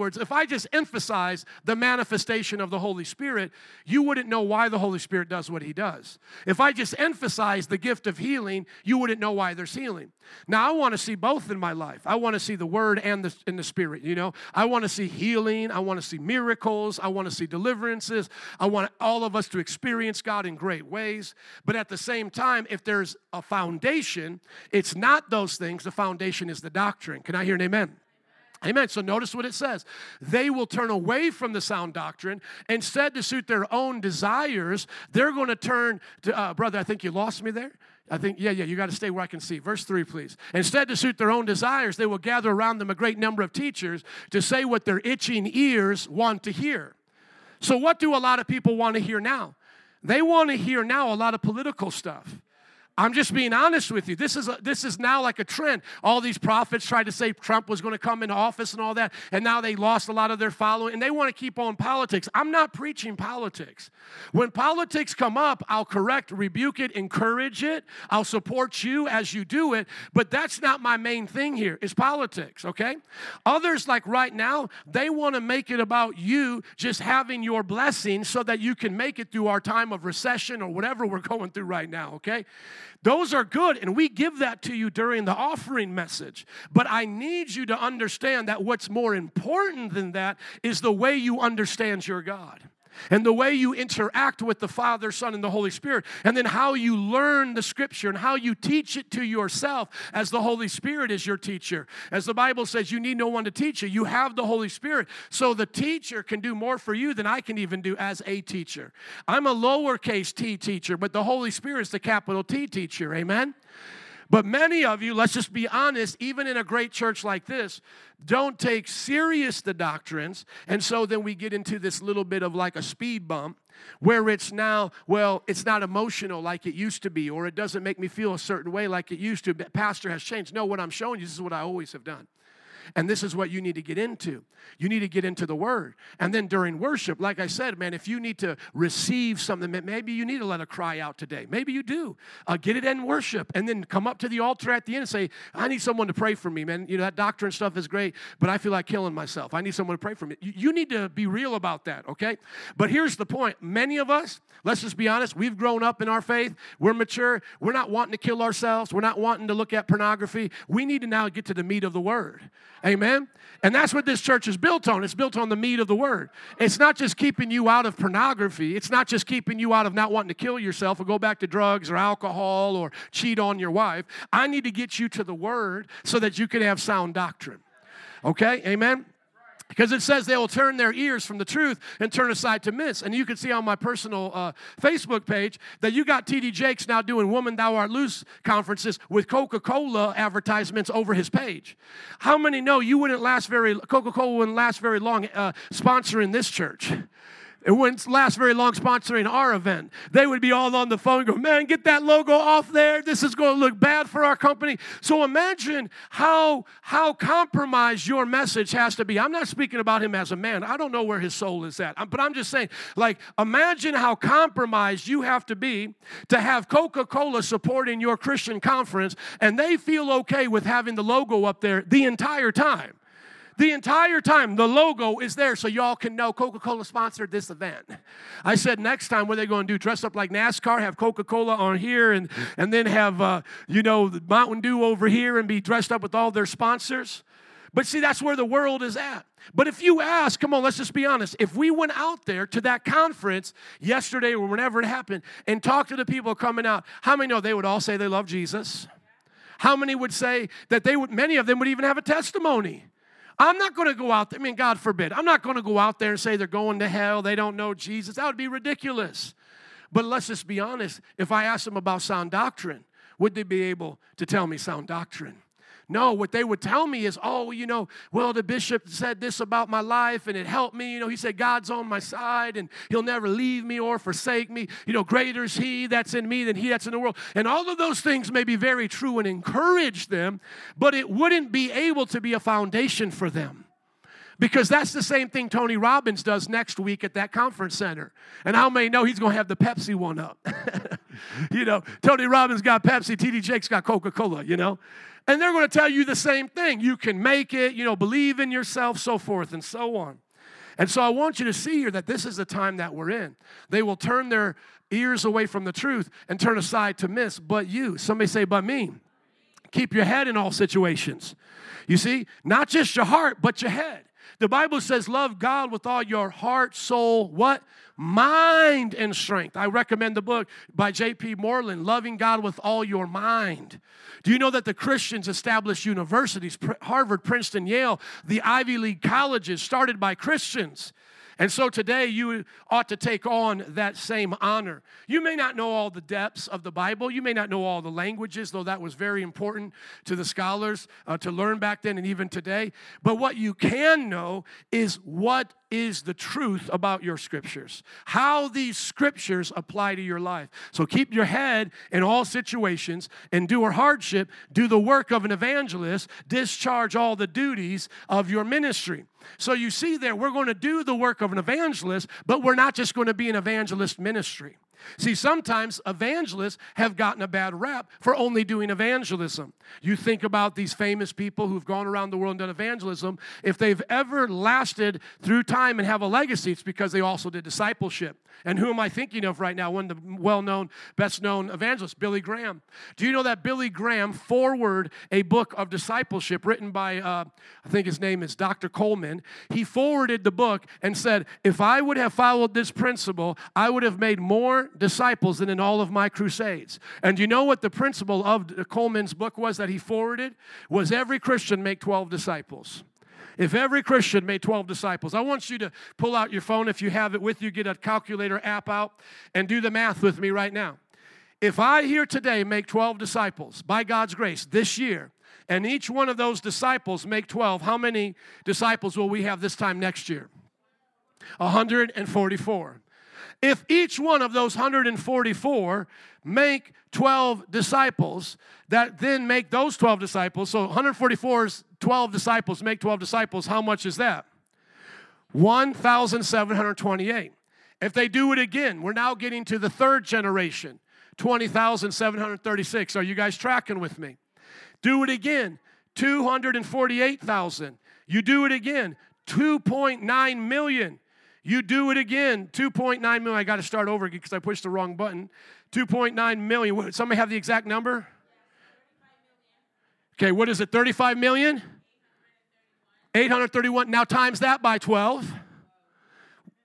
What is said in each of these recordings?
words, if I just emphasize the manifestation of the Holy Spirit, you wouldn't know why the Holy Spirit does what he does. If I just emphasize the gift of healing, you wouldn't know why there's healing. Now, I want to see both in my life. I want to see the Word and the, in the Spirit, you know. I want to see healing. I want to see miracles. I want to see deliverances. I want all of us to experience God in great ways. But at the same time, if there's a foundation, it's not those things. The foundation is the doctrine. Can I hear an amen? Amen. So notice what it says. They will turn away from the sound doctrine. Instead, to suit their own desires, they're going to turn to, uh, brother, I think you lost me there. I think, yeah, yeah, you got to stay where I can see. Verse 3, please. Instead, to suit their own desires, they will gather around them a great number of teachers to say what their itching ears want to hear. So, what do a lot of people want to hear now? They want to hear now a lot of political stuff. I'm just being honest with you. This is a, this is now like a trend. All these prophets tried to say Trump was going to come into office and all that, and now they lost a lot of their following, and they want to keep on politics. I'm not preaching politics. When politics come up, I'll correct, rebuke it, encourage it. I'll support you as you do it, but that's not my main thing here. Is politics, okay? Others like right now, they want to make it about you just having your blessing so that you can make it through our time of recession or whatever we're going through right now, okay? Those are good, and we give that to you during the offering message. But I need you to understand that what's more important than that is the way you understand your God and the way you interact with the Father, Son, and the Holy Spirit, and then how you learn the Scripture and how you teach it to yourself as the Holy Spirit is your teacher. As the Bible says, you need no one to teach you. You have the Holy Spirit. So the teacher can do more for you than I can even do as a teacher. I'm a lowercase t teacher, but the Holy Spirit is the capital T teacher. Amen? But many of you, let's just be honest, even in a great church like this, don't take serious the doctrines. And so then we get into this little bit of like a speed bump where it's now, well, it's not emotional like it used to be, or it doesn't make me feel a certain way like it used to. Pastor has changed. No, what I'm showing you, this is what I always have done. And this is what you need to get into. You need to get into the Word. And then during worship, like I said, man, if you need to receive something, maybe you need to let a cry out today. Maybe you do. Uh, get it in worship and then come up to the altar at the end and say, I need someone to pray for me, man. You know, that doctrine stuff is great, but I feel like killing myself. I need someone to pray for me. You, you need to be real about that, okay? But here's the point many of us, let's just be honest, we've grown up in our faith, we're mature, we're not wanting to kill ourselves, we're not wanting to look at pornography. We need to now get to the meat of the Word. Amen? And that's what this church is built on. It's built on the meat of the word. It's not just keeping you out of pornography, it's not just keeping you out of not wanting to kill yourself or go back to drugs or alcohol or cheat on your wife. I need to get you to the word so that you can have sound doctrine. Okay? Amen? Because it says they will turn their ears from the truth and turn aside to myths. And you can see on my personal uh, Facebook page that you got TD Jakes now doing Woman Thou Art Loose conferences with Coca Cola advertisements over his page. How many know you wouldn't last very, Coca Cola wouldn't last very long uh, sponsoring this church? It wouldn't last very long sponsoring our event. They would be all on the phone go, man, get that logo off there. This is going to look bad for our company. So imagine how, how compromised your message has to be. I'm not speaking about him as a man. I don't know where his soul is at. But I'm just saying, like, imagine how compromised you have to be to have Coca Cola supporting your Christian conference and they feel okay with having the logo up there the entire time. The entire time, the logo is there so y'all can know Coca Cola sponsored this event. I said, next time, what are they going to do? Dress up like NASCAR, have Coca Cola on here, and, and then have, uh, you know, Mountain Dew over here and be dressed up with all their sponsors? But see, that's where the world is at. But if you ask, come on, let's just be honest. If we went out there to that conference yesterday or whenever it happened and talked to the people coming out, how many know they would all say they love Jesus? How many would say that they would, many of them would even have a testimony? I'm not going to go out there. I mean, God forbid. I'm not going to go out there and say they're going to hell. They don't know Jesus. That would be ridiculous. But let's just be honest. If I ask them about sound doctrine, would they be able to tell me sound doctrine? No, what they would tell me is, oh, you know, well, the bishop said this about my life and it helped me. You know, he said, God's on my side and he'll never leave me or forsake me. You know, greater is he that's in me than he that's in the world. And all of those things may be very true and encourage them, but it wouldn't be able to be a foundation for them. Because that's the same thing Tony Robbins does next week at that conference center. And how many know he's going to have the Pepsi one up? you know, Tony Robbins got Pepsi, TD Jakes got Coca Cola, you know? And they're going to tell you the same thing. You can make it, you know, believe in yourself, so forth and so on. And so I want you to see here that this is the time that we're in. They will turn their ears away from the truth and turn aside to miss, but you. Somebody say, but me. Keep your head in all situations. You see, not just your heart, but your head. The Bible says, love God with all your heart, soul, what? Mind and strength. I recommend the book by J.P. Moreland, Loving God with All Your Mind. Do you know that the Christians established universities, Harvard, Princeton, Yale, the Ivy League colleges started by Christians? And so today you ought to take on that same honor. You may not know all the depths of the Bible. You may not know all the languages, though that was very important to the scholars uh, to learn back then and even today. But what you can know is what is the truth about your scriptures, how these scriptures apply to your life. So keep your head in all situations, endure hardship, do the work of an evangelist, discharge all the duties of your ministry. So you see there, we're going to do the work of an evangelist, but we're not just going to be an evangelist ministry. See, sometimes evangelists have gotten a bad rap for only doing evangelism. You think about these famous people who've gone around the world and done evangelism. If they've ever lasted through time and have a legacy, it's because they also did discipleship. And who am I thinking of right now? One of the well known, best known evangelists, Billy Graham. Do you know that Billy Graham forwarded a book of discipleship written by, uh, I think his name is Dr. Coleman? He forwarded the book and said, If I would have followed this principle, I would have made more disciples than in all of my crusades. And you know what the principle of Coleman's book was that he forwarded? Was every Christian make 12 disciples. If every Christian made 12 disciples, I want you to pull out your phone if you have it with you, get a calculator app out, and do the math with me right now. If I here today make 12 disciples by God's grace this year, and each one of those disciples make 12, how many disciples will we have this time next year? 144. If each one of those 144 make 12 disciples, that then make those 12 disciples, so 144 is 12 disciples make 12 disciples, how much is that? 1,728. If they do it again, we're now getting to the third generation, 20,736. Are you guys tracking with me? Do it again, 248,000. You do it again, 2.9 million. You do it again, 2.9 million. I got to start over because I pushed the wrong button. 2.9 million. Somebody have the exact number? Okay, what is it? 35 million? 831. Now times that by 12.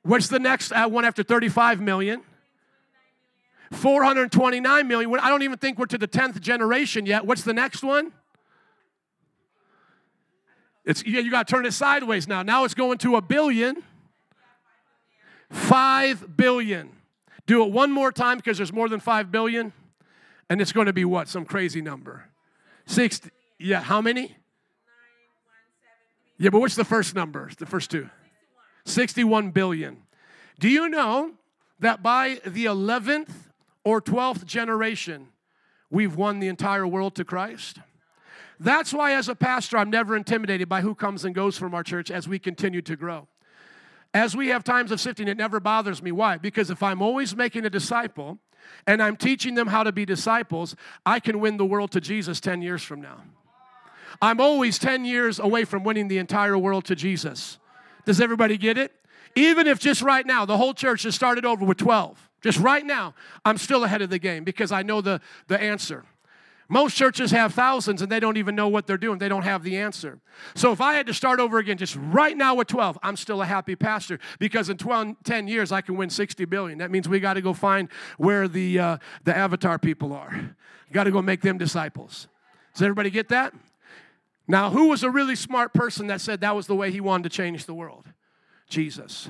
What's the next uh, one after 35 million? 429 million. I don't even think we're to the 10th generation yet. What's the next one? It's yeah, you got to turn it sideways now. Now it's going to a billion. 5 billion. Do it one more time because there's more than 5 billion. And it's going to be what? Some crazy number. 60. Yeah, how many? Yeah, but what's the first number? The first two? 61 billion. Do you know that by the 11th or 12th generation, we've won the entire world to Christ? That's why, as a pastor, I'm never intimidated by who comes and goes from our church as we continue to grow. As we have times of sifting, it never bothers me. Why? Because if I'm always making a disciple and I'm teaching them how to be disciples, I can win the world to Jesus 10 years from now. I'm always 10 years away from winning the entire world to Jesus. Does everybody get it? Even if just right now the whole church has started over with 12, just right now, I'm still ahead of the game because I know the, the answer. Most churches have thousands and they don't even know what they're doing. They don't have the answer. So if I had to start over again just right now with 12, I'm still a happy pastor because in 12, 10 years I can win 60 billion. That means we got to go find where the, uh, the avatar people are. Got to go make them disciples. Does everybody get that? Now, who was a really smart person that said that was the way he wanted to change the world? Jesus.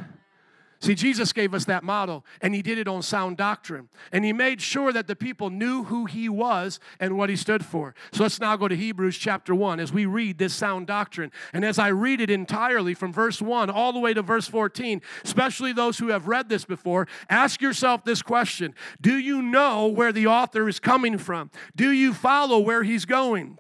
See, Jesus gave us that model, and he did it on sound doctrine. And he made sure that the people knew who he was and what he stood for. So let's now go to Hebrews chapter 1 as we read this sound doctrine. And as I read it entirely from verse 1 all the way to verse 14, especially those who have read this before, ask yourself this question Do you know where the author is coming from? Do you follow where he's going?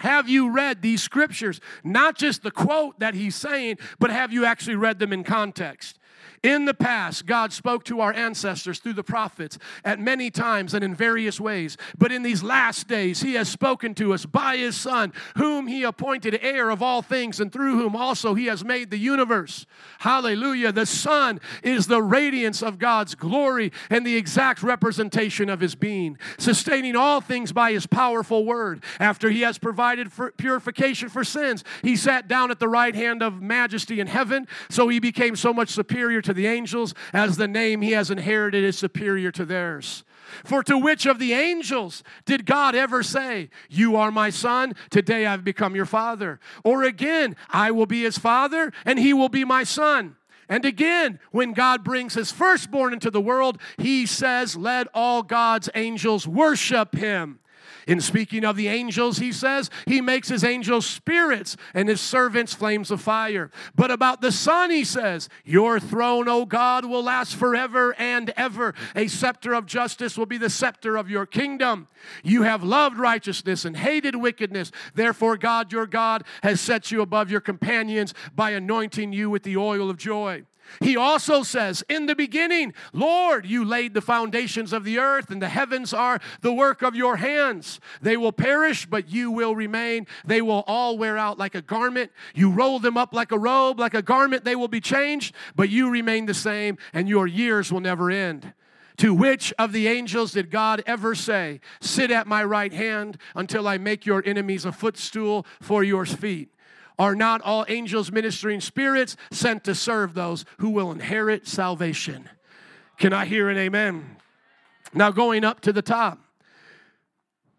Have you read these scriptures? Not just the quote that he's saying, but have you actually read them in context? In the past, God spoke to our ancestors through the prophets at many times and in various ways. But in these last days, He has spoken to us by His Son, whom He appointed heir of all things, and through whom also He has made the universe. Hallelujah. The Son is the radiance of God's glory and the exact representation of His being, sustaining all things by His powerful word. After He has provided for purification for sins, He sat down at the right hand of majesty in heaven, so He became so much superior to the angels as the name he has inherited is superior to theirs. For to which of the angels did God ever say, You are my son, today I've become your father? Or again, I will be his father, and he will be my son. And again, when God brings his firstborn into the world, he says, Let all God's angels worship him. In speaking of the angels, he says, He makes his angels spirits and his servants flames of fire. But about the Son, he says, Your throne, O God, will last forever and ever. A scepter of justice will be the scepter of your kingdom. You have loved righteousness and hated wickedness. Therefore, God, your God, has set you above your companions by anointing you with the oil of joy. He also says, In the beginning, Lord, you laid the foundations of the earth, and the heavens are the work of your hands. They will perish, but you will remain. They will all wear out like a garment. You roll them up like a robe, like a garment, they will be changed, but you remain the same, and your years will never end. To which of the angels did God ever say, Sit at my right hand until I make your enemies a footstool for your feet? Are not all angels ministering spirits sent to serve those who will inherit salvation? Can I hear an amen? Now, going up to the top,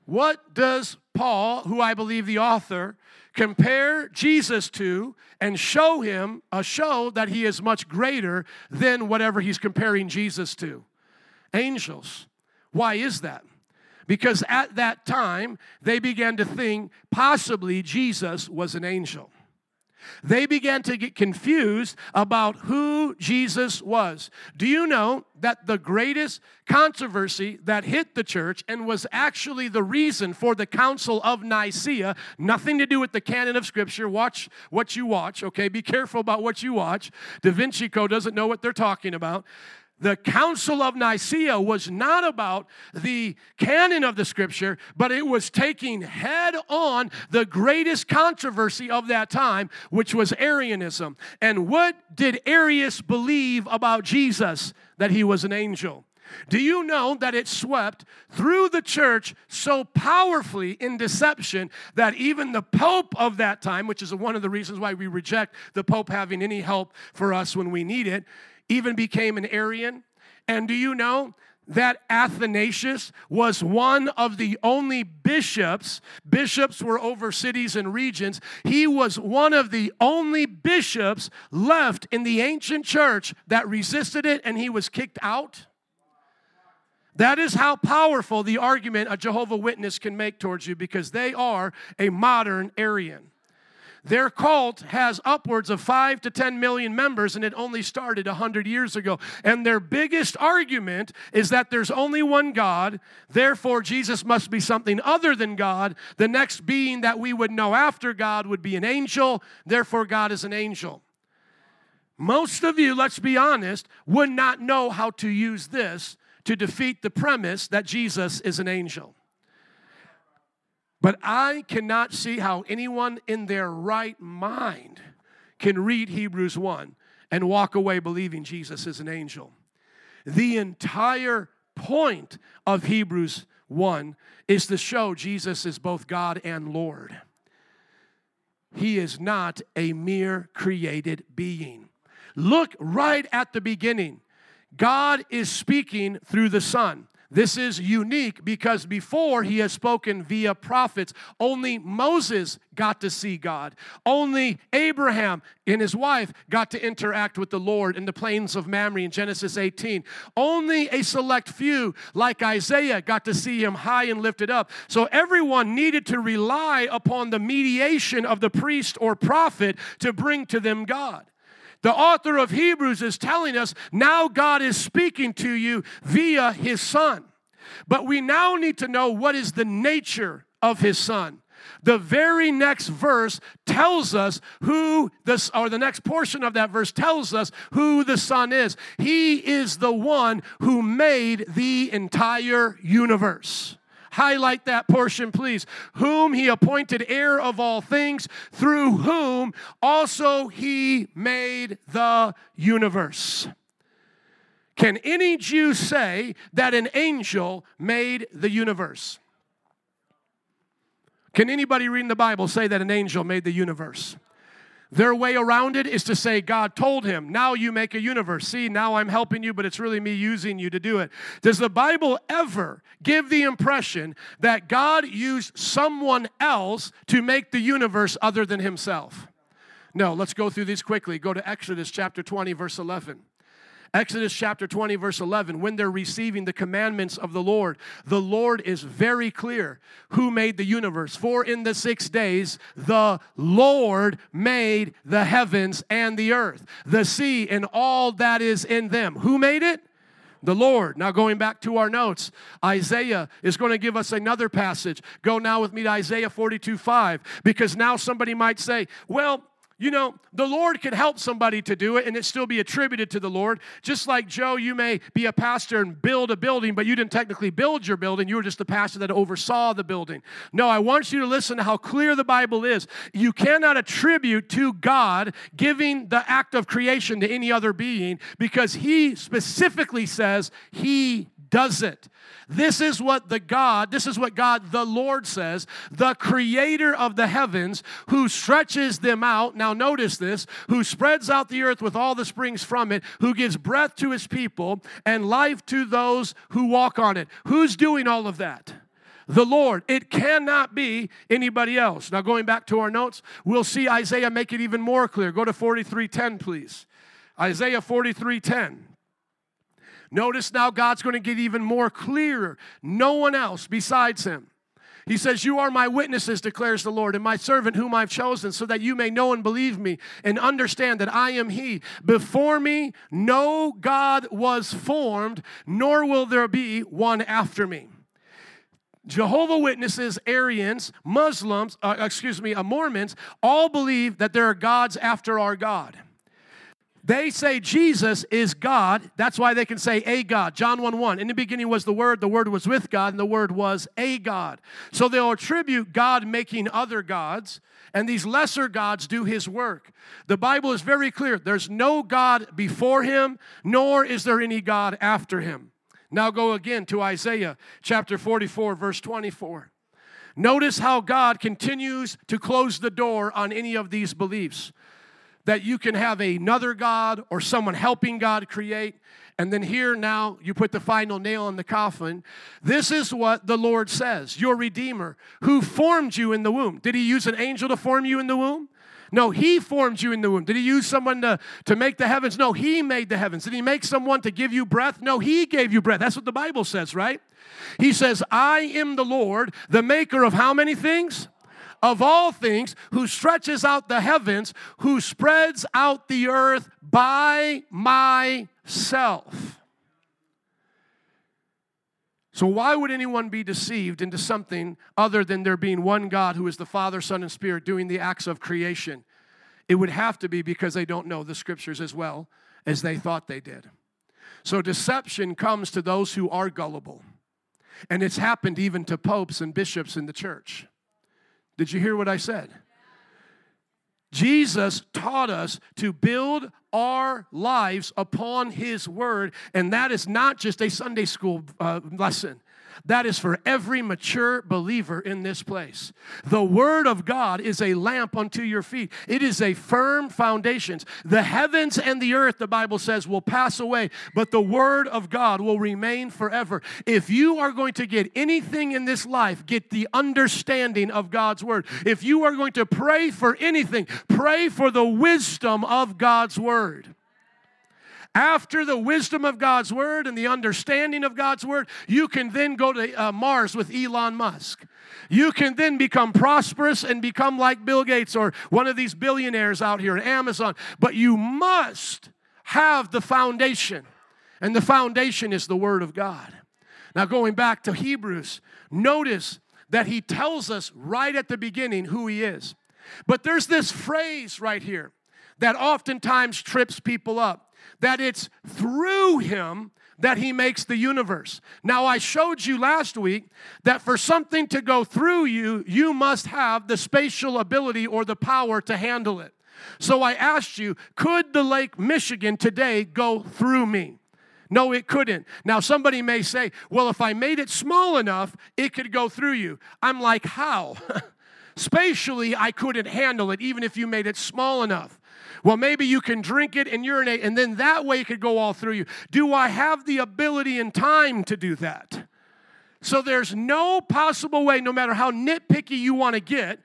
what does Paul, who I believe the author, compare Jesus to and show him a show that he is much greater than whatever he's comparing Jesus to? Angels. Why is that? Because at that time they began to think possibly Jesus was an angel. They began to get confused about who Jesus was. Do you know that the greatest controversy that hit the church and was actually the reason for the Council of Nicaea, nothing to do with the canon of Scripture? Watch what you watch, okay? Be careful about what you watch. Da Vinci Code doesn't know what they're talking about the Council of Nicaea was not about the canon of the scripture, but it was taking head on the greatest controversy of that time, which was Arianism. And what did Arius believe about Jesus? That he was an angel. Do you know that it swept through the church so powerfully in deception that even the Pope of that time, which is one of the reasons why we reject the Pope having any help for us when we need it, even became an Arian. And do you know that Athanasius was one of the only bishops. Bishops were over cities and regions. He was one of the only bishops left in the ancient church that resisted it and he was kicked out. That is how powerful the argument a Jehovah Witness can make towards you because they are a modern Arian. Their cult has upwards of five to 10 million members, and it only started 100 years ago. And their biggest argument is that there's only one God, therefore, Jesus must be something other than God. The next being that we would know after God would be an angel, therefore, God is an angel. Most of you, let's be honest, would not know how to use this to defeat the premise that Jesus is an angel. But I cannot see how anyone in their right mind can read Hebrews 1 and walk away believing Jesus is an angel. The entire point of Hebrews 1 is to show Jesus is both God and Lord. He is not a mere created being. Look right at the beginning. God is speaking through the Son. This is unique because before he has spoken via prophets, only Moses got to see God. Only Abraham and his wife got to interact with the Lord in the plains of Mamre in Genesis 18. Only a select few, like Isaiah, got to see him high and lifted up. So everyone needed to rely upon the mediation of the priest or prophet to bring to them God. The author of Hebrews is telling us now God is speaking to you via his son. But we now need to know what is the nature of his son. The very next verse tells us who this, or the next portion of that verse tells us who the Son is. He is the one who made the entire universe. Highlight that portion, please. Whom he appointed heir of all things, through whom also he made the universe. Can any Jew say that an angel made the universe? Can anybody reading the Bible say that an angel made the universe? Their way around it is to say, God told him, now you make a universe. See, now I'm helping you, but it's really me using you to do it. Does the Bible ever give the impression that God used someone else to make the universe other than himself? No, let's go through these quickly. Go to Exodus chapter 20, verse 11. Exodus chapter 20, verse 11, when they're receiving the commandments of the Lord, the Lord is very clear who made the universe. For in the six days, the Lord made the heavens and the earth, the sea, and all that is in them. Who made it? the Lord. Now, going back to our notes, Isaiah is going to give us another passage. Go now with me to Isaiah 42 5, because now somebody might say, well, you know, the Lord can help somebody to do it and it still be attributed to the Lord. Just like Joe, you may be a pastor and build a building, but you didn't technically build your building. You were just the pastor that oversaw the building. No, I want you to listen to how clear the Bible is. You cannot attribute to God giving the act of creation to any other being because He specifically says He does it. This is what the God, this is what God the Lord says, the creator of the heavens, who stretches them out. Now, notice this who spreads out the earth with all the springs from it, who gives breath to his people and life to those who walk on it. Who's doing all of that? the Lord. It cannot be anybody else. Now, going back to our notes, we'll see Isaiah make it even more clear. Go to 43:10, please. Isaiah 43:10. Notice now God's going to get even more clearer. No one else besides him. He says, You are my witnesses, declares the Lord, and my servant whom I've chosen, so that you may know and believe me and understand that I am He. Before me, no God was formed, nor will there be one after me. Jehovah Witnesses, Arians, Muslims, uh, excuse me, uh, Mormons, all believe that there are gods after our God. They say Jesus is God. That's why they can say a God. John 1 1. In the beginning was the Word, the Word was with God, and the Word was a God. So they'll attribute God making other gods, and these lesser gods do his work. The Bible is very clear there's no God before him, nor is there any God after him. Now go again to Isaiah chapter 44, verse 24. Notice how God continues to close the door on any of these beliefs that you can have another God or someone helping God create. And then here now you put the final nail in the coffin. This is what the Lord says Your Redeemer, who formed you in the womb. Did he use an angel to form you in the womb? No, he formed you in the womb. Did he use someone to, to make the heavens? No, he made the heavens. Did he make someone to give you breath? No, he gave you breath. That's what the Bible says, right? He says, I am the Lord, the maker of how many things? Of all things, who stretches out the heavens, who spreads out the earth by myself. So, why would anyone be deceived into something other than there being one God who is the Father, Son, and Spirit doing the acts of creation? It would have to be because they don't know the scriptures as well as they thought they did. So, deception comes to those who are gullible. And it's happened even to popes and bishops in the church. Did you hear what I said? Jesus taught us to build our lives upon His Word, and that is not just a Sunday school uh, lesson. That is for every mature believer in this place. The Word of God is a lamp unto your feet, it is a firm foundation. The heavens and the earth, the Bible says, will pass away, but the Word of God will remain forever. If you are going to get anything in this life, get the understanding of God's Word. If you are going to pray for anything, pray for the wisdom of God's Word. After the wisdom of God's word and the understanding of God's word, you can then go to uh, Mars with Elon Musk. You can then become prosperous and become like Bill Gates or one of these billionaires out here at Amazon. But you must have the foundation, and the foundation is the Word of God. Now, going back to Hebrews, notice that he tells us right at the beginning who he is. But there's this phrase right here that oftentimes trips people up that it's through him that he makes the universe. Now, I showed you last week that for something to go through you, you must have the spatial ability or the power to handle it. So I asked you, could the Lake Michigan today go through me? No, it couldn't. Now, somebody may say, well, if I made it small enough, it could go through you. I'm like, how? Spatially, I couldn't handle it, even if you made it small enough. Well, maybe you can drink it and urinate, and then that way it could go all through you. Do I have the ability and time to do that? So there's no possible way, no matter how nitpicky you want to get,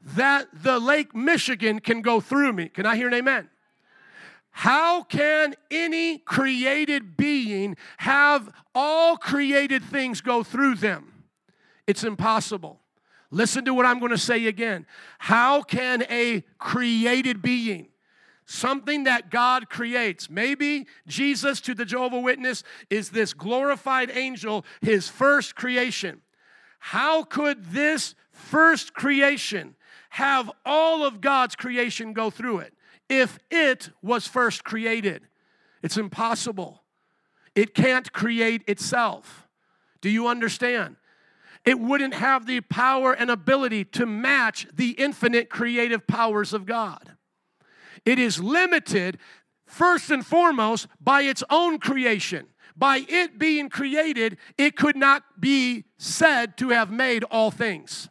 that the Lake Michigan can go through me. Can I hear an amen? How can any created being have all created things go through them? It's impossible. Listen to what I'm going to say again. How can a created being, something that God creates, maybe Jesus to the Jehovah Witness is this glorified angel, his first creation. How could this first creation have all of God's creation go through it if it was first created? It's impossible. It can't create itself. Do you understand? It wouldn't have the power and ability to match the infinite creative powers of God. It is limited, first and foremost, by its own creation. By it being created, it could not be said to have made all things.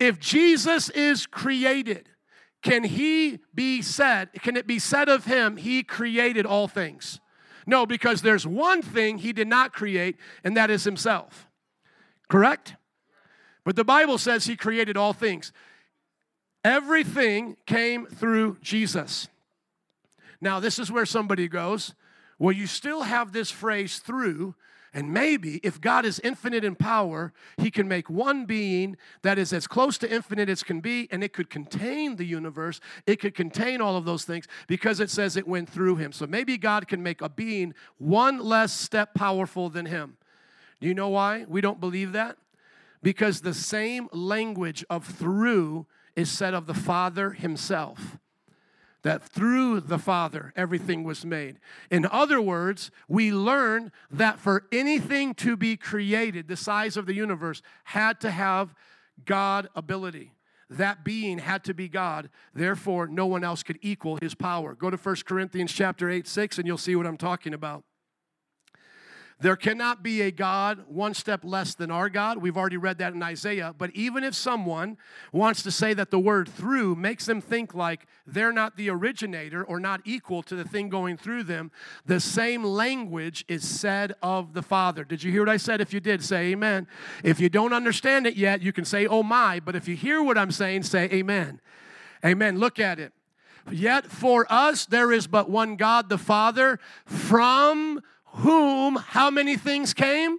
If Jesus is created, can he be said, can it be said of him, he created all things? No, because there's one thing he did not create, and that is himself. Correct? But the Bible says he created all things. Everything came through Jesus. Now, this is where somebody goes, well, you still have this phrase through and maybe if God is infinite in power, He can make one being that is as close to infinite as can be, and it could contain the universe. It could contain all of those things because it says it went through Him. So maybe God can make a being one less step powerful than Him. Do you know why we don't believe that? Because the same language of through is said of the Father Himself that through the Father everything was made. In other words, we learn that for anything to be created, the size of the universe had to have God ability. That being had to be God. Therefore, no one else could equal his power. Go to 1 Corinthians chapter 8, 6, and you'll see what I'm talking about. There cannot be a God one step less than our God. We've already read that in Isaiah. But even if someone wants to say that the word through makes them think like they're not the originator or not equal to the thing going through them, the same language is said of the Father. Did you hear what I said? If you did, say amen. If you don't understand it yet, you can say, oh my. But if you hear what I'm saying, say amen. Amen. Look at it. Yet for us there is but one God, the Father, from whom how many things came?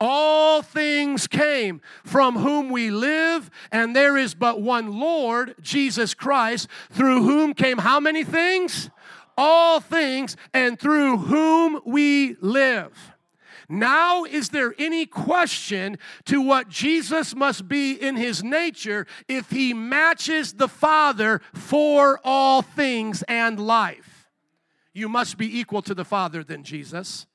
All things came, from whom we live, and there is but one Lord, Jesus Christ, through whom came how many things? All things, and through whom we live. Now, is there any question to what Jesus must be in his nature if he matches the Father for all things and life? You must be equal to the Father than Jesus.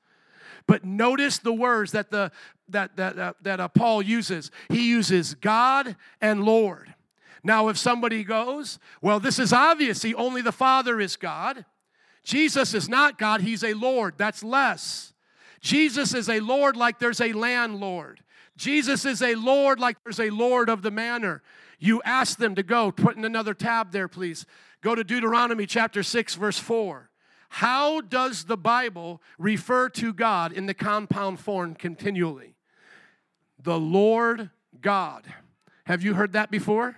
But notice the words that the that that uh, that uh, Paul uses. He uses God and Lord. Now, if somebody goes, well, this is obvious. See, only the Father is God. Jesus is not God. He's a Lord. That's less. Jesus is a Lord like there's a landlord. Jesus is a Lord like there's a Lord of the manor. You ask them to go, put in another tab there, please. Go to Deuteronomy chapter 6, verse 4. How does the Bible refer to God in the compound form continually? The Lord God. Have you heard that before?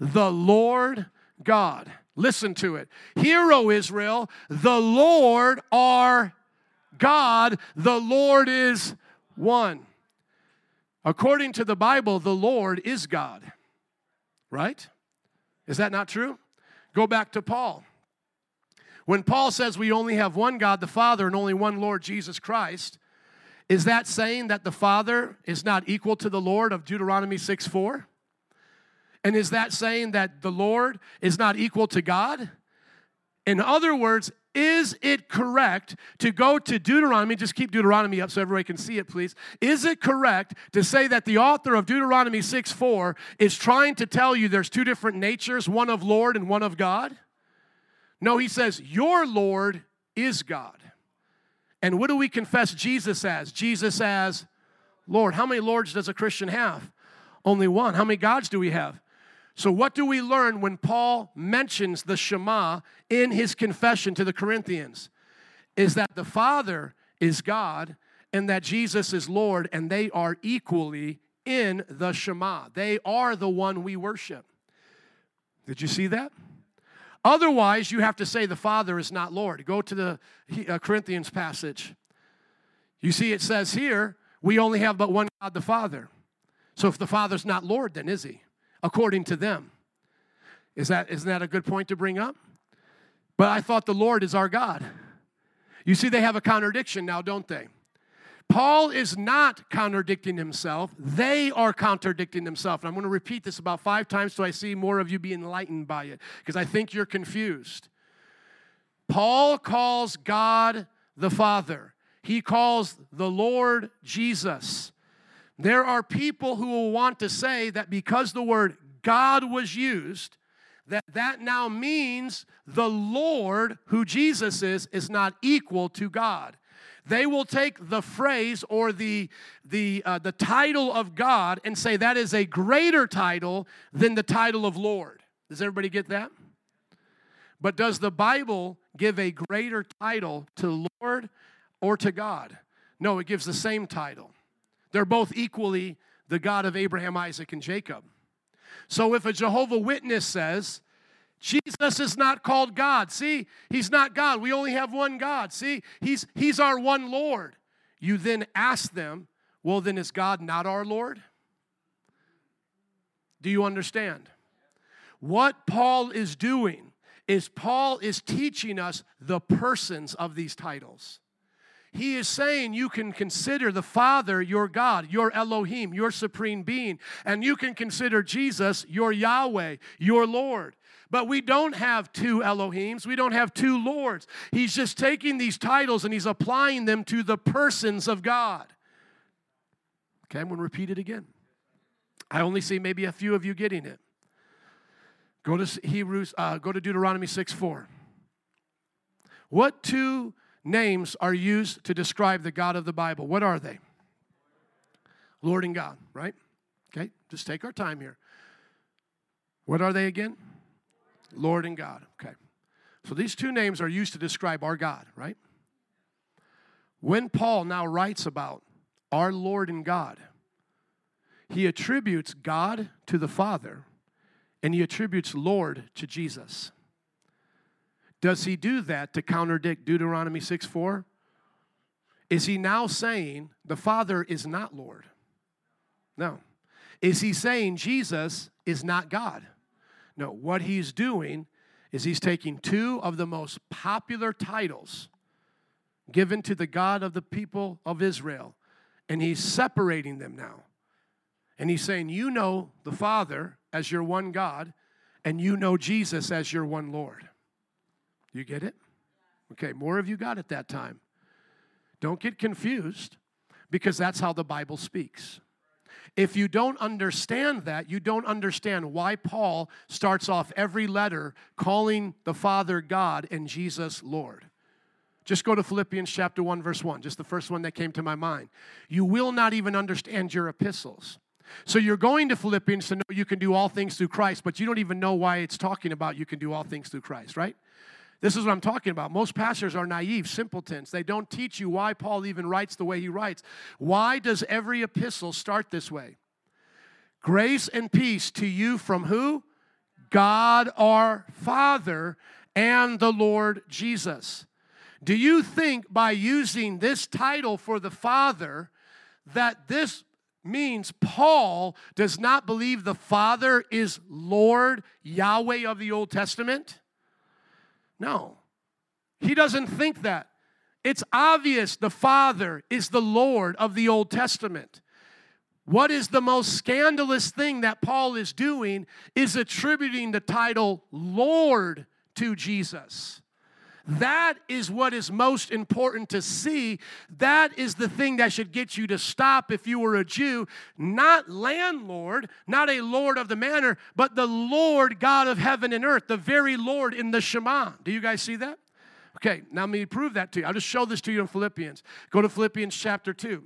The Lord God. Listen to it. Hear, O Israel, the Lord our God, the Lord is one. According to the Bible, the Lord is God. Right? Is that not true? Go back to Paul. When Paul says we only have one God, the Father, and only one Lord, Jesus Christ, Is that saying that the Father is not equal to the Lord of Deuteronomy 6 4? And is that saying that the Lord is not equal to God? In other words, is it correct to go to Deuteronomy? Just keep Deuteronomy up so everybody can see it, please. Is it correct to say that the author of Deuteronomy 6 4 is trying to tell you there's two different natures, one of Lord and one of God? No, he says, Your Lord is God. And what do we confess Jesus as? Jesus as Lord. How many Lords does a Christian have? Only one. How many gods do we have? So, what do we learn when Paul mentions the Shema in his confession to the Corinthians? Is that the Father is God and that Jesus is Lord, and they are equally in the Shema. They are the one we worship. Did you see that? Otherwise, you have to say the Father is not Lord. Go to the uh, Corinthians passage. You see, it says here, we only have but one God, the Father. So if the Father's not Lord, then is he? according to them. Is that, isn't that a good point to bring up? But I thought the Lord is our God. You see, they have a contradiction now, don't they? Paul is not contradicting himself. They are contradicting themselves. And I'm going to repeat this about five times so I see more of you be enlightened by it because I think you're confused. Paul calls God the Father, he calls the Lord Jesus. There are people who will want to say that because the word God was used, that that now means the Lord, who Jesus is, is not equal to God. They will take the phrase or the, the, uh, the title of God and say that is a greater title than the title of Lord. Does everybody get that? But does the Bible give a greater title to Lord or to God? No, it gives the same title. They're both equally the God of Abraham, Isaac, and Jacob. So if a Jehovah Witness says, Jesus is not called God. See, he's not God. We only have one God. See, he's he's our one Lord. You then ask them, well then is God not our Lord? Do you understand? What Paul is doing is Paul is teaching us the persons of these titles. He is saying you can consider the Father your God, your Elohim, your supreme being, and you can consider Jesus your Yahweh, your Lord. But we don't have two Elohims. We don't have two Lords. He's just taking these titles and he's applying them to the persons of God. Okay, I'm going to repeat it again. I only see maybe a few of you getting it. Go to Hebrews, uh, go to Deuteronomy 6 4. What two names are used to describe the God of the Bible. What are they? Lord and God, right? Okay, just take our time here. What are they again? Lord and God. Okay. So these two names are used to describe our God, right? When Paul now writes about our Lord and God, he attributes God to the Father and he attributes Lord to Jesus. Does he do that to contradict Deuteronomy 6 4? Is he now saying the Father is not Lord? No. Is he saying Jesus is not God? No. What he's doing is he's taking two of the most popular titles given to the God of the people of Israel and he's separating them now. And he's saying, You know the Father as your one God, and you know Jesus as your one Lord. You get it? Okay, more of you got it that time. Don't get confused because that's how the Bible speaks. If you don't understand that, you don't understand why Paul starts off every letter calling the Father God and Jesus Lord. Just go to Philippians chapter 1 verse 1, just the first one that came to my mind. You will not even understand your epistles. So you're going to Philippians to know you can do all things through Christ, but you don't even know why it's talking about you can do all things through Christ, right? This is what I'm talking about. Most pastors are naive, simpletons. They don't teach you why Paul even writes the way he writes. Why does every epistle start this way? Grace and peace to you from who? God our Father and the Lord Jesus. Do you think by using this title for the Father that this means Paul does not believe the Father is Lord Yahweh of the Old Testament? No. He doesn't think that. it's obvious the Father is the Lord of the Old Testament. What is the most scandalous thing that Paul is doing is attributing the title Lord to Jesus. That is what is most important to see. That is the thing that should get you to stop if you were a Jew. Not landlord, not a lord of the manor, but the Lord God of heaven and earth, the very Lord in the Shema. Do you guys see that? Okay, now let me prove that to you. I'll just show this to you in Philippians. Go to Philippians chapter 2.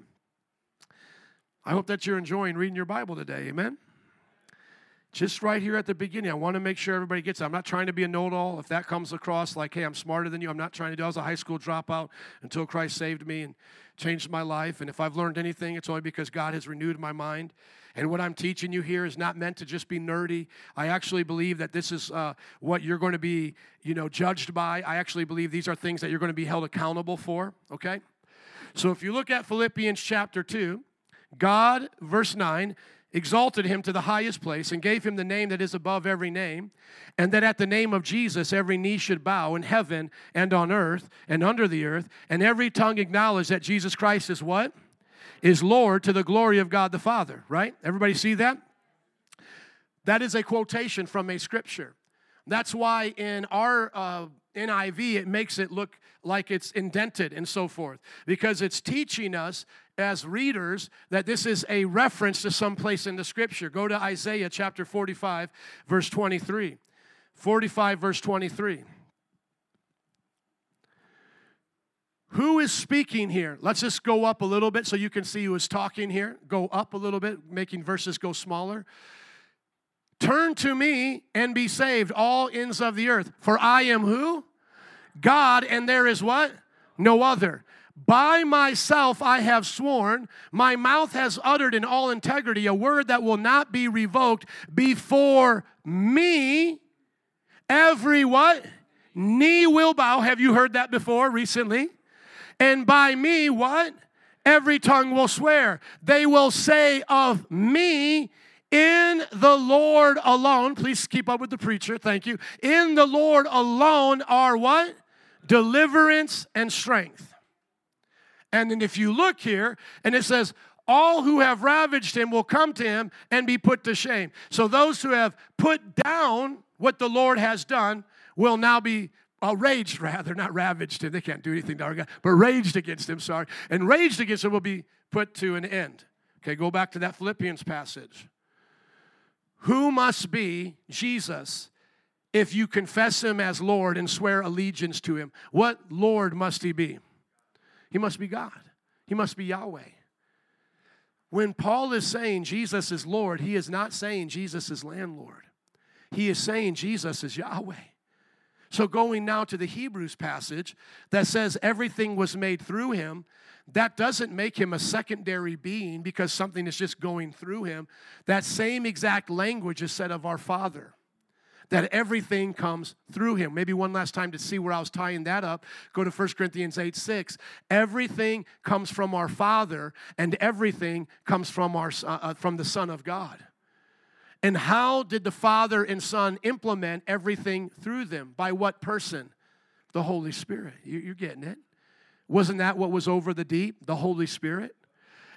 I hope that you're enjoying reading your Bible today. Amen. Just right here at the beginning, I want to make sure everybody gets it. I'm not trying to be a know it all. If that comes across like, hey, I'm smarter than you, I'm not trying to do. I was a high school dropout until Christ saved me and changed my life. And if I've learned anything, it's only because God has renewed my mind. And what I'm teaching you here is not meant to just be nerdy. I actually believe that this is uh, what you're going to be, you know, judged by. I actually believe these are things that you're going to be held accountable for. Okay. So if you look at Philippians chapter two, God, verse nine exalted him to the highest place and gave him the name that is above every name, and that at the name of Jesus every knee should bow in heaven and on earth and under the earth, and every tongue acknowledge that Jesus Christ is what? Is Lord to the glory of God the Father, right? Everybody see that? That is a quotation from a scripture. That's why in our uh, NIV, it makes it look like it's indented and so forth, because it's teaching us as readers that this is a reference to some place in the scripture. Go to Isaiah chapter 45, verse 23. 45, verse 23. Who is speaking here? Let's just go up a little bit so you can see who is talking here. Go up a little bit, making verses go smaller. Turn to me and be saved, all ends of the earth. For I am who? God, and there is what? No other. By myself I have sworn, my mouth has uttered in all integrity a word that will not be revoked before me. Every what? Knee will bow. Have you heard that before recently? And by me, what? Every tongue will swear. They will say of me, in the Lord alone, please keep up with the preacher, thank you. In the Lord alone are what? Deliverance and strength. And then if you look here, and it says, all who have ravaged him will come to him and be put to shame. So those who have put down what the Lord has done will now be uh, raged, rather, not ravaged him. They can't do anything to our God, but raged against him, sorry. And raged against him will be put to an end. Okay, go back to that Philippians passage. Who must be Jesus if you confess him as Lord and swear allegiance to him? What Lord must he be? He must be God. He must be Yahweh. When Paul is saying Jesus is Lord, he is not saying Jesus is landlord. He is saying Jesus is Yahweh. So, going now to the Hebrews passage that says everything was made through him, that doesn't make him a secondary being because something is just going through him. That same exact language is said of our Father that everything comes through him. Maybe one last time to see where I was tying that up, go to 1 Corinthians 8 6. Everything comes from our Father, and everything comes from, our, uh, uh, from the Son of God. And how did the Father and Son implement everything through them? By what person? The Holy Spirit. You're getting it. Wasn't that what was over the deep? The Holy Spirit?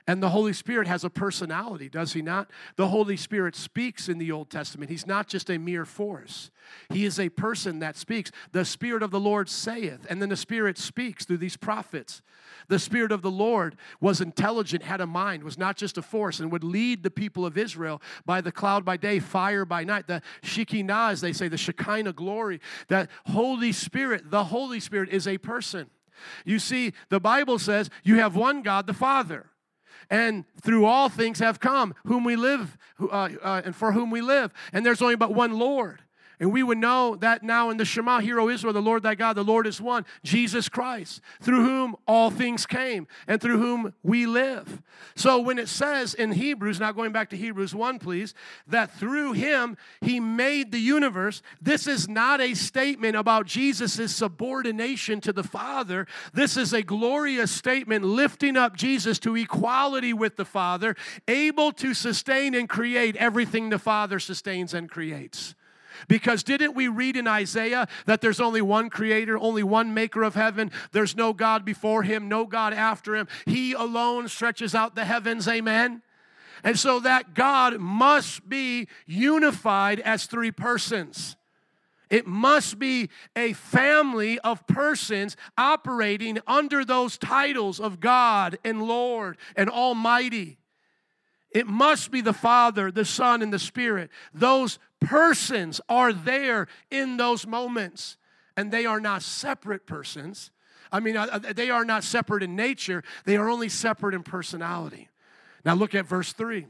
And the Holy Spirit has a personality, does he not? The Holy Spirit speaks in the Old Testament. He's not just a mere force, he is a person that speaks. The Spirit of the Lord saith, and then the Spirit speaks through these prophets. The Spirit of the Lord was intelligent, had a mind, was not just a force, and would lead the people of Israel by the cloud by day, fire by night. The Shekinah, as they say, the Shekinah glory. That Holy Spirit, the Holy Spirit is a person. You see, the Bible says you have one God, the Father and through all things have come, whom we live, uh, uh, and for whom we live. And there's only but one Lord. And we would know that now in the Shema, Hear O Israel, the Lord thy God, the Lord is one, Jesus Christ, through whom all things came and through whom we live. So when it says in Hebrews, now going back to Hebrews 1, please, that through him he made the universe, this is not a statement about Jesus' subordination to the Father. This is a glorious statement lifting up Jesus to equality with the Father, able to sustain and create everything the Father sustains and creates. Because didn't we read in Isaiah that there's only one creator, only one maker of heaven? There's no God before him, no God after him. He alone stretches out the heavens. Amen. And so that God must be unified as three persons. It must be a family of persons operating under those titles of God and Lord and Almighty. It must be the Father, the Son, and the Spirit. Those persons are there in those moments, and they are not separate persons. I mean, uh, uh, they are not separate in nature, they are only separate in personality. Now, look at verse 3.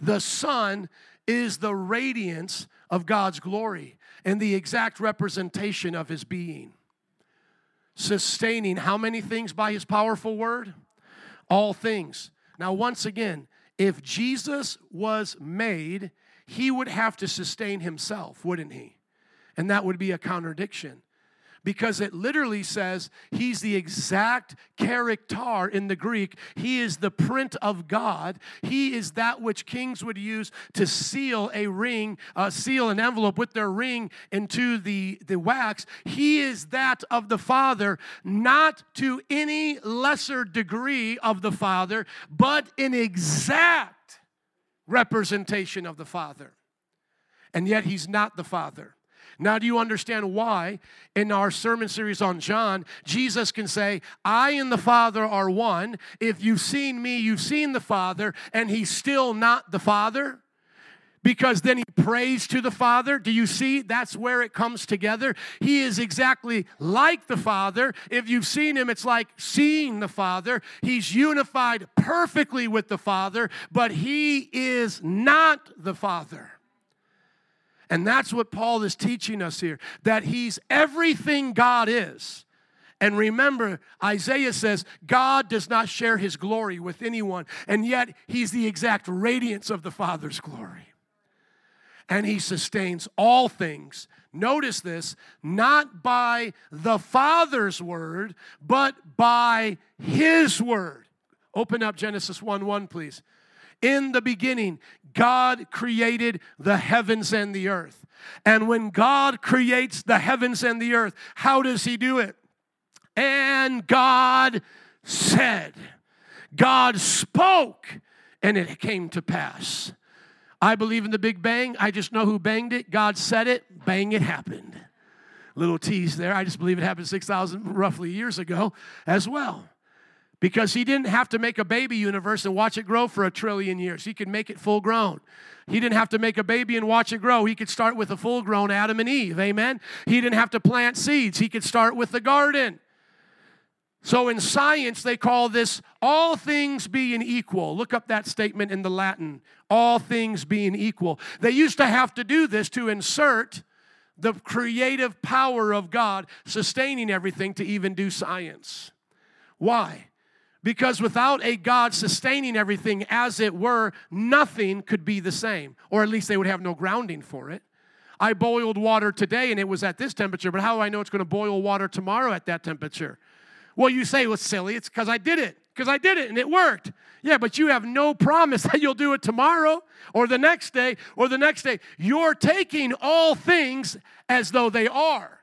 The Son is the radiance of God's glory and the exact representation of His being. Sustaining how many things by His powerful word? All things. Now, once again, if Jesus was made, he would have to sustain himself, wouldn't he? And that would be a contradiction because it literally says he's the exact character in the Greek. He is the print of God. He is that which kings would use to seal a ring, uh, seal an envelope with their ring into the, the wax. He is that of the Father, not to any lesser degree of the Father, but in exact representation of the Father. And yet he's not the Father. Now, do you understand why in our sermon series on John, Jesus can say, I and the Father are one. If you've seen me, you've seen the Father, and he's still not the Father? Because then he prays to the Father. Do you see? That's where it comes together. He is exactly like the Father. If you've seen him, it's like seeing the Father. He's unified perfectly with the Father, but he is not the Father. And that's what Paul is teaching us here that he's everything God is. And remember, Isaiah says God does not share his glory with anyone, and yet he's the exact radiance of the Father's glory. And he sustains all things. Notice this, not by the Father's word, but by his word. Open up Genesis 1 1, please. In the beginning, God created the heavens and the earth. And when God creates the heavens and the earth, how does He do it? And God said, God spoke, and it came to pass. I believe in the Big Bang. I just know who banged it. God said it, bang, it happened. Little tease there. I just believe it happened 6,000 roughly years ago as well because he didn't have to make a baby universe and watch it grow for a trillion years. He could make it full grown. He didn't have to make a baby and watch it grow. He could start with a full grown Adam and Eve. Amen. He didn't have to plant seeds. He could start with the garden. So in science, they call this all things being equal. Look up that statement in the Latin all things being equal. They used to have to do this to insert the creative power of God sustaining everything to even do science. Why? Because without a God sustaining everything as it were, nothing could be the same, or at least they would have no grounding for it. I boiled water today and it was at this temperature, but how do I know it's going to boil water tomorrow at that temperature? Well, you say, well, silly, it's because I did it, because I did it and it worked. Yeah, but you have no promise that you'll do it tomorrow or the next day or the next day. You're taking all things as though they are.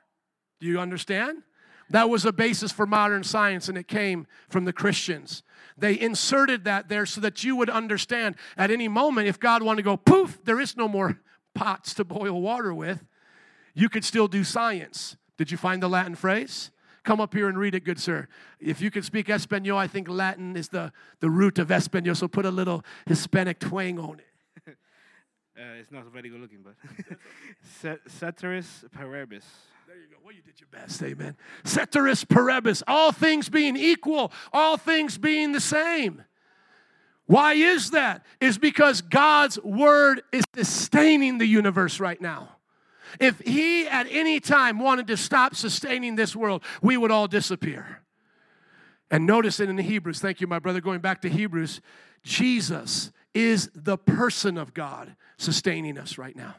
Do you understand? That was a basis for modern science, and it came from the Christians. They inserted that there so that you would understand at any moment if God wanted to go, poof, there is no more pots to boil water with, you could still do science. Did you find the Latin phrase? Come up here and read it, good sir. If you can speak Espanol, I think Latin is the, the root of Espanol, so put a little Hispanic twang on it. Uh, it's not very good looking, but Ceteris paribus. There you go. Well, you did your best. Amen. Ceteris paribus. All things being equal, all things being the same. Why is that? Is because God's word is sustaining the universe right now. If he at any time wanted to stop sustaining this world, we would all disappear. And notice it in the Hebrews. Thank you, my brother. Going back to Hebrews, Jesus is the person of God sustaining us right now.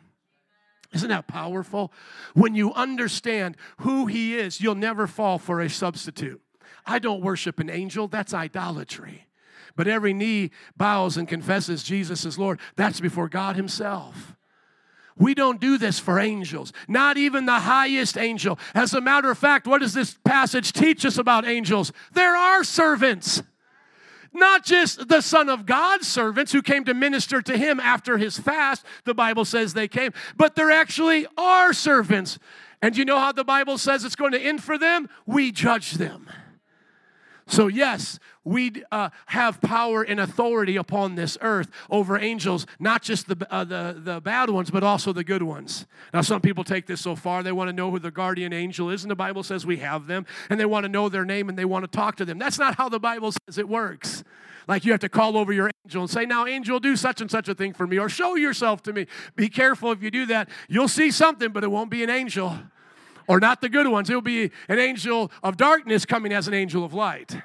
Isn't that powerful? When you understand who He is, you'll never fall for a substitute. I don't worship an angel, that's idolatry. But every knee bows and confesses Jesus is Lord. That's before God Himself. We don't do this for angels, not even the highest angel. As a matter of fact, what does this passage teach us about angels? There are servants. Not just the Son of God's servants who came to minister to him after his fast, the Bible says they came, but there actually are servants. And you know how the Bible says it's going to end for them? We judge them. So, yes, we uh, have power and authority upon this earth over angels, not just the, uh, the, the bad ones, but also the good ones. Now, some people take this so far, they want to know who the guardian angel is, and the Bible says we have them, and they want to know their name and they want to talk to them. That's not how the Bible says it works. Like you have to call over your angel and say, Now, angel, do such and such a thing for me, or show yourself to me. Be careful if you do that. You'll see something, but it won't be an angel or not the good ones. It'll be an angel of darkness coming as an angel of light.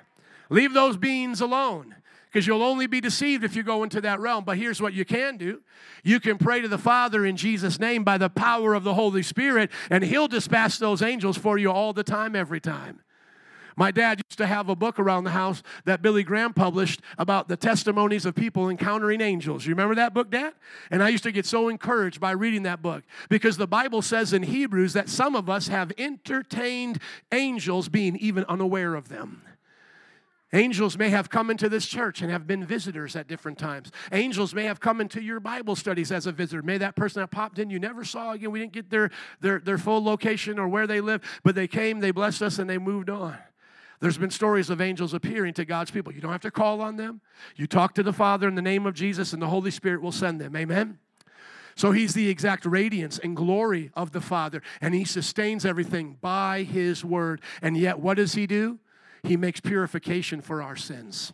Leave those beings alone because you'll only be deceived if you go into that realm. But here's what you can do you can pray to the Father in Jesus' name by the power of the Holy Spirit, and He'll dispatch those angels for you all the time, every time. My dad used to have a book around the house that Billy Graham published about the testimonies of people encountering angels. You remember that book, Dad? And I used to get so encouraged by reading that book because the Bible says in Hebrews that some of us have entertained angels being even unaware of them. Angels may have come into this church and have been visitors at different times. Angels may have come into your Bible studies as a visitor. May that person that popped in you never saw again. We didn't get their, their, their full location or where they live, but they came, they blessed us, and they moved on. There's been stories of angels appearing to God's people. You don't have to call on them. You talk to the Father in the name of Jesus, and the Holy Spirit will send them. Amen. So he's the exact radiance and glory of the Father, and he sustains everything by his word. And yet, what does he do? He makes purification for our sins.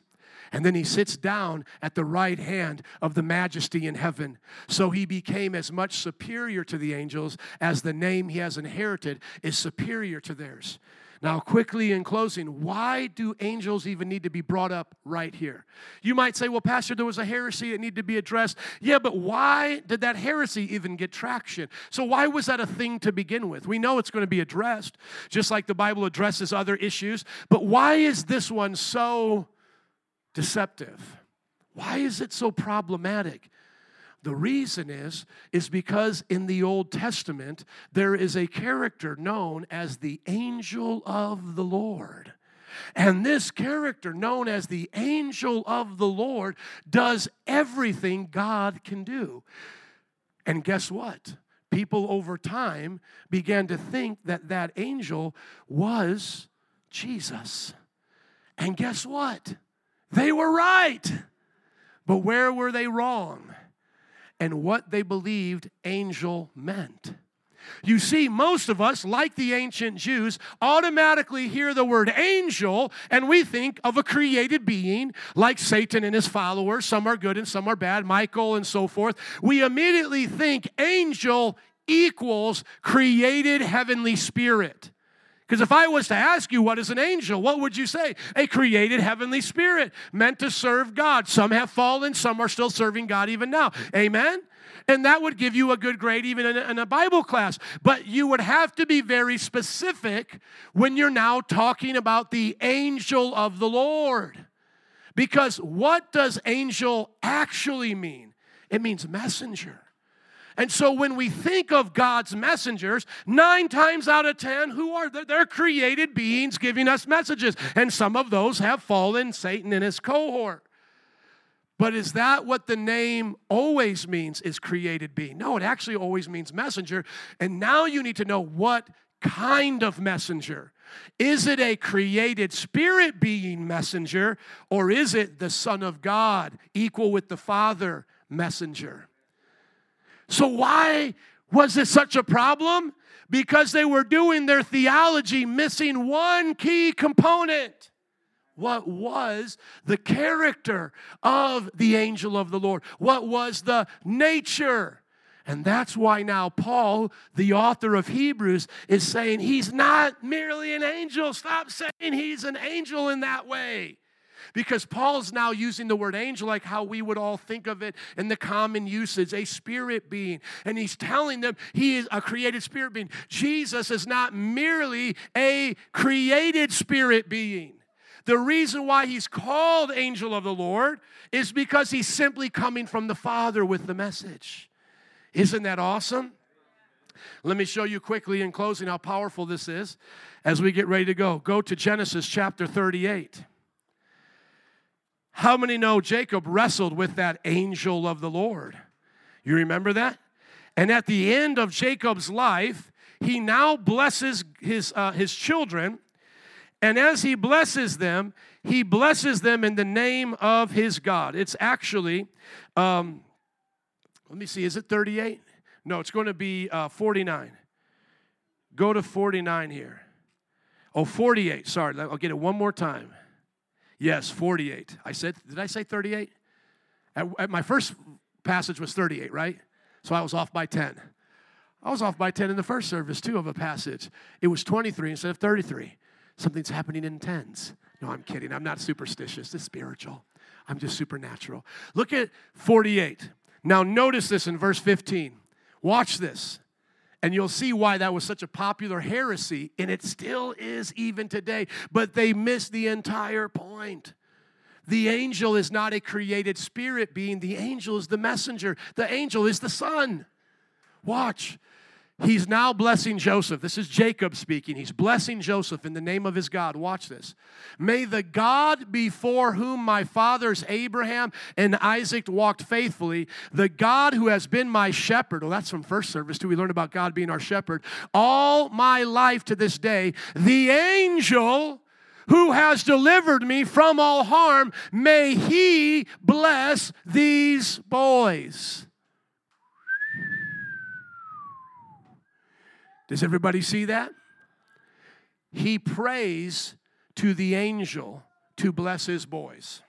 And then he sits down at the right hand of the majesty in heaven. So he became as much superior to the angels as the name he has inherited is superior to theirs. Now, quickly in closing, why do angels even need to be brought up right here? You might say, well, Pastor, there was a heresy that needed to be addressed. Yeah, but why did that heresy even get traction? So, why was that a thing to begin with? We know it's going to be addressed, just like the Bible addresses other issues. But why is this one so deceptive? Why is it so problematic? The reason is is because in the Old Testament there is a character known as the angel of the Lord. And this character, known as the angel of the Lord, does everything God can do. And guess what? People over time began to think that that angel was Jesus. And guess what? They were right. But where were they wrong? And what they believed angel meant. You see, most of us, like the ancient Jews, automatically hear the word angel and we think of a created being like Satan and his followers. Some are good and some are bad, Michael and so forth. We immediately think angel equals created heavenly spirit. Because if I was to ask you what is an angel, what would you say? A created heavenly spirit meant to serve God. Some have fallen, some are still serving God even now. Amen? And that would give you a good grade even in a, in a Bible class. But you would have to be very specific when you're now talking about the angel of the Lord. Because what does angel actually mean? It means messenger. And so when we think of God's messengers, nine times out of ten, who are they? They're created beings giving us messages. And some of those have fallen, Satan and his cohort. But is that what the name always means is created being? No, it actually always means messenger. And now you need to know what kind of messenger. Is it a created spirit being messenger or is it the Son of God, equal with the Father messenger? So, why was it such a problem? Because they were doing their theology missing one key component. What was the character of the angel of the Lord? What was the nature? And that's why now Paul, the author of Hebrews, is saying he's not merely an angel. Stop saying he's an angel in that way. Because Paul's now using the word angel like how we would all think of it in the common usage, a spirit being. And he's telling them he is a created spirit being. Jesus is not merely a created spirit being. The reason why he's called angel of the Lord is because he's simply coming from the Father with the message. Isn't that awesome? Let me show you quickly in closing how powerful this is as we get ready to go. Go to Genesis chapter 38. How many know Jacob wrestled with that angel of the Lord? You remember that? And at the end of Jacob's life, he now blesses his, uh, his children. And as he blesses them, he blesses them in the name of his God. It's actually, um, let me see, is it 38? No, it's going to be uh, 49. Go to 49 here. Oh, 48. Sorry, I'll get it one more time. Yes, 48. I said, did I say 38? At, at my first passage was 38, right? So I was off by 10. I was off by 10 in the first service, too, of a passage. It was 23 instead of 33. Something's happening in tens. No, I'm kidding. I'm not superstitious. It's spiritual. I'm just supernatural. Look at 48. Now, notice this in verse 15. Watch this. And you'll see why that was such a popular heresy, and it still is even today. But they missed the entire point. The angel is not a created spirit being, the angel is the messenger, the angel is the son. Watch. He's now blessing Joseph. This is Jacob speaking. He's blessing Joseph in the name of his God. Watch this. May the God before whom my fathers Abraham and Isaac walked faithfully, the God who has been my shepherd. Well, that's from first service too. We learned about God being our shepherd. All my life to this day, the angel who has delivered me from all harm, may he bless these boys. Does everybody see that? He prays to the angel to bless his boys.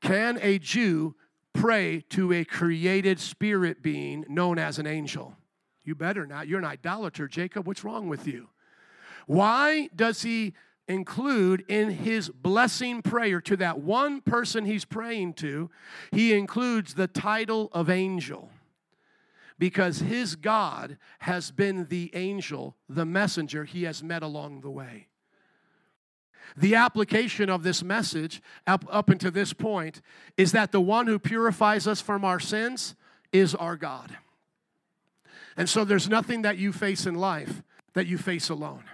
Can a Jew pray to a created spirit being known as an angel? You better not. You're an idolater, Jacob. What's wrong with you? Why does he include in his blessing prayer to that one person he's praying to, he includes the title of angel? Because his God has been the angel, the messenger he has met along the way. The application of this message up, up until this point is that the one who purifies us from our sins is our God. And so there's nothing that you face in life that you face alone.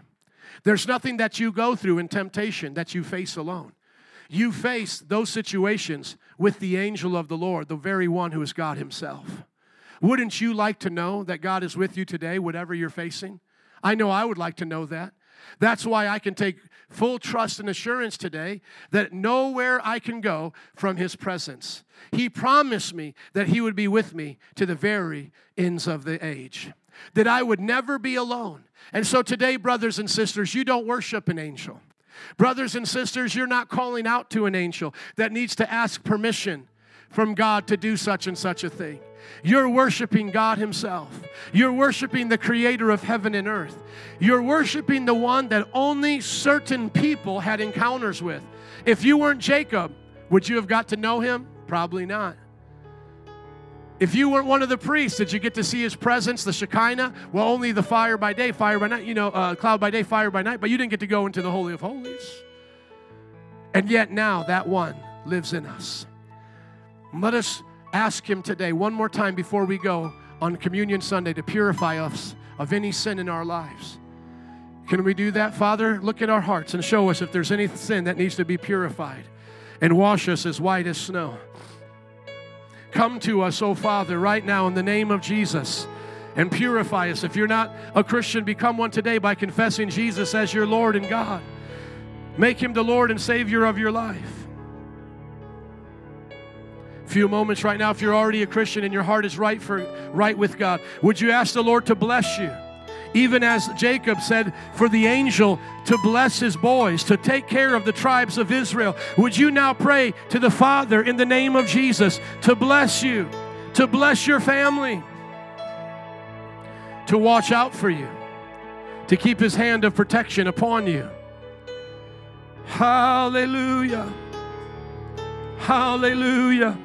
There's nothing that you go through in temptation that you face alone. You face those situations with the angel of the Lord, the very one who is God Himself. Wouldn't you like to know that God is with you today, whatever you're facing? I know I would like to know that. That's why I can take full trust and assurance today that nowhere I can go from His presence. He promised me that He would be with me to the very ends of the age, that I would never be alone. And so today, brothers and sisters, you don't worship an angel. Brothers and sisters, you're not calling out to an angel that needs to ask permission from God to do such and such a thing. You're worshiping God Himself. You're worshiping the creator of heaven and earth. You're worshiping the one that only certain people had encounters with. If you weren't Jacob, would you have got to know him? Probably not. If you weren't one of the priests, did you get to see his presence, the Shekinah? Well, only the fire by day, fire by night, you know, uh, cloud by day, fire by night, but you didn't get to go into the Holy of Holies. And yet now that one lives in us. Let us ask Him today, one more time before we go on Communion Sunday, to purify us of any sin in our lives. Can we do that, Father? Look at our hearts and show us if there's any sin that needs to be purified and wash us as white as snow. Come to us, oh Father, right now in the name of Jesus and purify us. If you're not a Christian, become one today by confessing Jesus as your Lord and God. Make him the Lord and Savior of your life few moments right now if you're already a christian and your heart is right for right with god would you ask the lord to bless you? Even as jacob said for the angel to bless his boys to take care of the tribes of israel. Would you now pray to the father in the name of jesus to bless you to bless your family to watch out for you to keep his hand of protection upon you? Hallelujah. Hallelujah